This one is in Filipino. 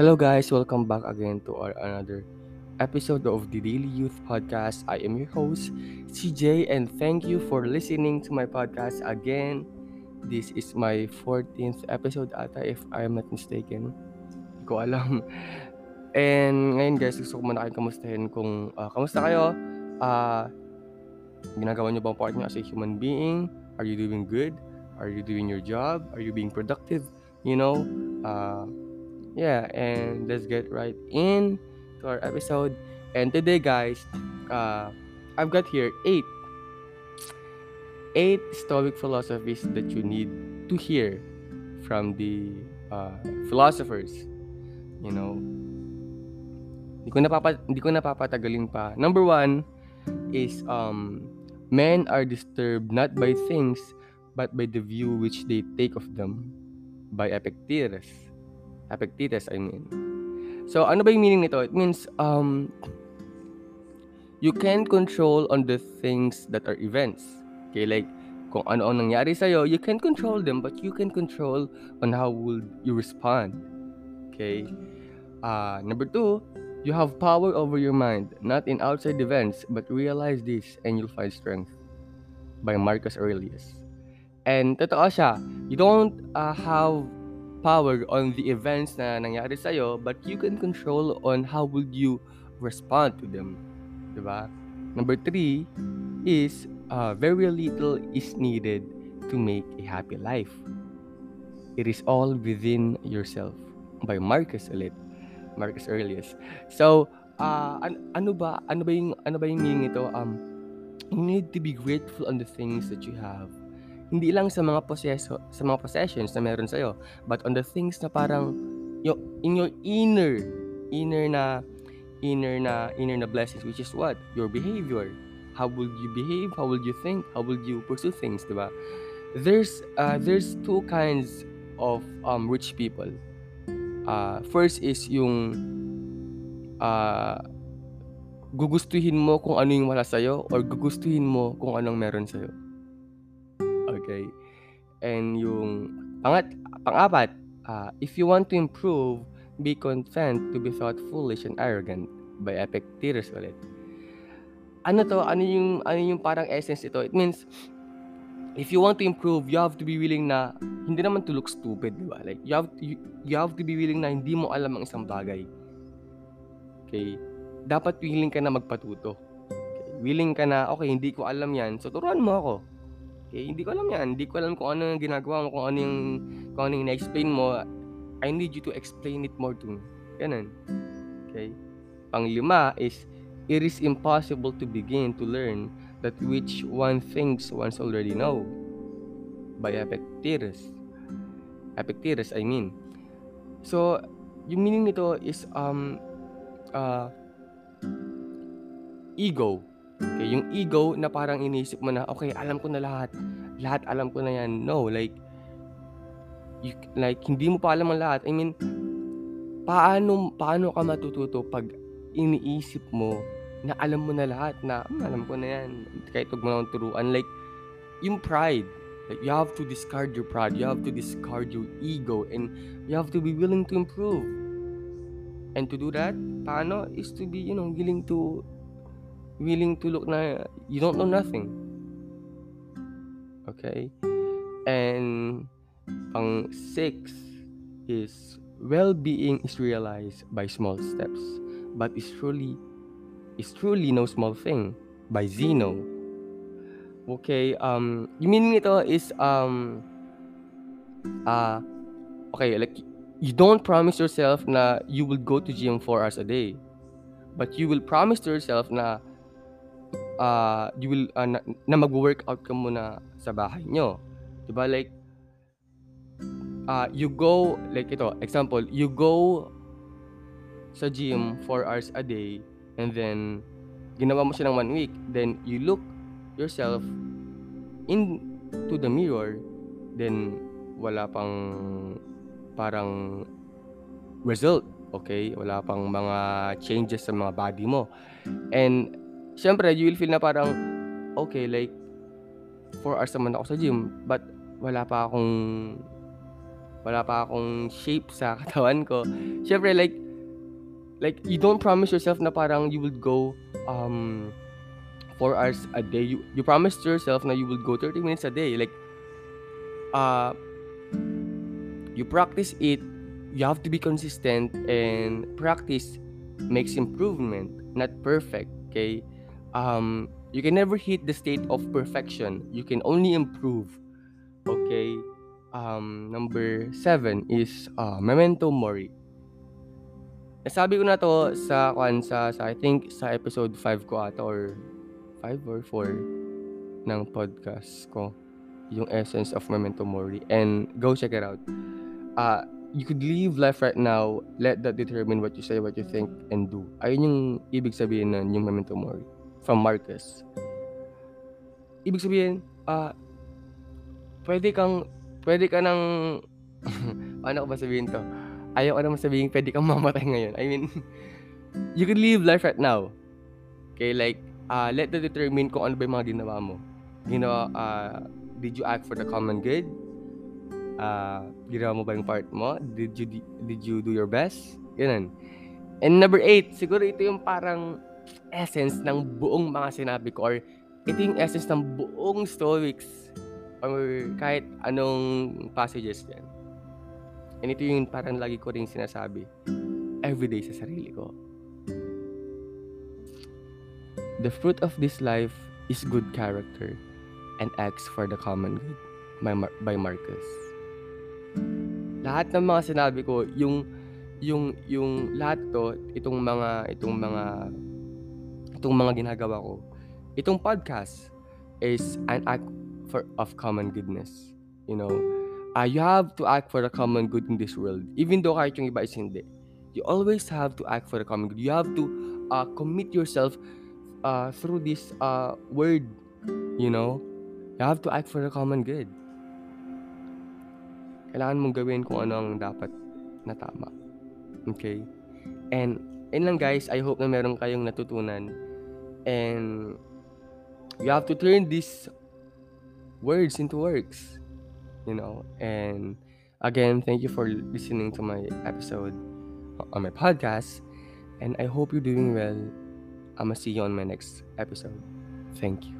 Hello guys, welcome back again to our another episode of the Daily Youth Podcast. I am your host, CJ, and thank you for listening to my podcast again. This is my 14th episode ata if I am not mistaken. Hindi ko alam. And ngayon guys, gusto ko muna kayo kamustahin kung uh, kamusta kayo? Uh, ginagawa niyo bang part niyo as a human being? Are you doing good? Are you doing your job? Are you being productive? You know, uh, yeah, and let's get right in to our episode. And today, guys, uh, I've got here eight eight Stoic philosophies that you need to hear from the uh, philosophers. You know, hindi ko napapa hindi ko napapatagalin pa. Number one is um, men are disturbed not by things but by the view which they take of them by Epictetus. Epictetus, I mean. So, ano ba yung meaning nito? It means, um, you can control on the things that are events. Okay, like, kung ano ang nangyari sa'yo, you can control them, but you can control on how will you respond. Okay? Uh, number two, you have power over your mind, not in outside events, but realize this and you'll find strength. By Marcus Aurelius. And totoo siya, you don't uh, have power on the events na nangyari sa'yo, but you can control on how would you respond to them. Diba? Number three is uh, very little is needed to make a happy life. It is all within yourself. By Marcus ulit. Marcus Aurelius. So, uh, an- ano ba ano ba yung ano ba yung meaning nito? Um, you need to be grateful on the things that you have hindi lang sa mga poseso, sa mga possessions na meron sa'yo, but on the things na parang yung, in your inner, inner na, inner na, inner na blessings, which is what? Your behavior. How will you behave? How will you think? How will you pursue things, di ba? There's, uh, there's two kinds of um, rich people. Uh, first is yung uh, gugustuhin mo kung ano yung wala sa'yo or gugustuhin mo kung anong meron sa'yo. Okay? And yung pangat, pang-apat, uh, if you want to improve, be content to be thought foolish and arrogant by Epictetus ulit. Ano to? Ano yung ano yung parang essence ito? It means if you want to improve, you have to be willing na hindi naman to look stupid, di ba? Like you have to, you, you have to be willing na hindi mo alam ang isang bagay. Okay? Dapat willing ka na magpatuto. Okay? Willing ka na, okay, hindi ko alam yan, so turuan mo ako. Okay, hindi ko alam yan. Hindi ko alam kung ano yung ginagawa mo, kung ano yung, kung ano yung na-explain mo. I need you to explain it more to me. Ganun. Okay? Panglima is, it is impossible to begin to learn that which one thinks one's already know. By Epictetus. Epictetus, I mean. So, yung meaning nito is, um, uh, ego Okay, yung ego na parang inisip mo na, okay, alam ko na lahat. Lahat alam ko na yan. No, like, you, like, hindi mo pa alam ang lahat. I mean, paano, paano ka matututo pag iniisip mo na alam mo na lahat na, hmm, alam ko na yan. Kahit huwag mo lang turuan. Like, yung pride. Like, you have to discard your pride. You have to discard your ego. And you have to be willing to improve. And to do that, paano? Is to be, you know, willing to willing to look na you don't know nothing. Okay? And pang six is well-being is realized by small steps, but is truly is truly no small thing by Zeno. Okay, um, yung meaning nito is um, uh, okay, like you don't promise yourself na you will go to gym 4 hours a day, but you will promise to yourself na uh, you will uh, na, na mag-workout ka muna sa bahay nyo. 'Di ba? Like uh, you go like ito, example, you go sa gym 4 hours a day and then ginawa mo siya ng one week, then you look yourself in to the mirror, then wala pang parang result, okay? Wala pang mga changes sa mga body mo. And syempre, you will feel na parang, okay, like, 4 hours naman ako sa gym, but wala pa akong, wala pa akong shape sa katawan ko. Syempre, like, like, you don't promise yourself na parang you will go, um, 4 hours a day. You, you promise to yourself na you will go 30 minutes a day. Like, uh, you practice it, you have to be consistent and practice makes improvement, not perfect, okay? Um, you can never hit the state of perfection. You can only improve. Okay? Um, number seven is uh, memento mori. Nasabi ko na to sa kwan sa, sa I think sa episode 5 ko ata or 5 or 4 ng podcast ko yung essence of memento mori and go check it out. Uh, you could live life right now, let that determine what you say, what you think, and do. Ayun yung ibig sabihin nun, yung memento mori from Marcus. Ibig sabihin, ah, uh, pwede kang, pwede ka nang, paano ko ba sabihin to? Ayaw ko naman sabihin, pwede kang mamatay ngayon. I mean, you can live life right now. Okay, like, uh, let that determine kung ano ba yung mga ginawa mo. Ginawa, uh, did you act for the common good? Uh, ginawa mo ba yung part mo? Did you, did you do your best? Ganun. And number eight, siguro ito yung parang essence ng buong mga sinabi ko or ito yung essence ng buong stoics or kahit anong passages yan. And ito yung parang lagi ko rin sinasabi everyday sa sarili ko. The fruit of this life is good character and acts for the common good by, Mar- by Marcus. Lahat ng mga sinabi ko, yung yung yung lahat to, itong mga itong mga itong mga ginagawa ko, itong podcast is an act for of common goodness. You know, uh, you have to act for the common good in this world. Even though kahit yung iba is hindi. You always have to act for the common good. You have to uh, commit yourself uh, through this uh, word. You know, you have to act for the common good. Kailangan mong gawin kung ano ang dapat na tama. Okay? And, yun lang guys, I hope na meron kayong natutunan and you have to turn these words into works you know? And again thank you for listening to my episode on my podcast. And i hope you're doing well. I'm gonna see you on my next episode. Thank you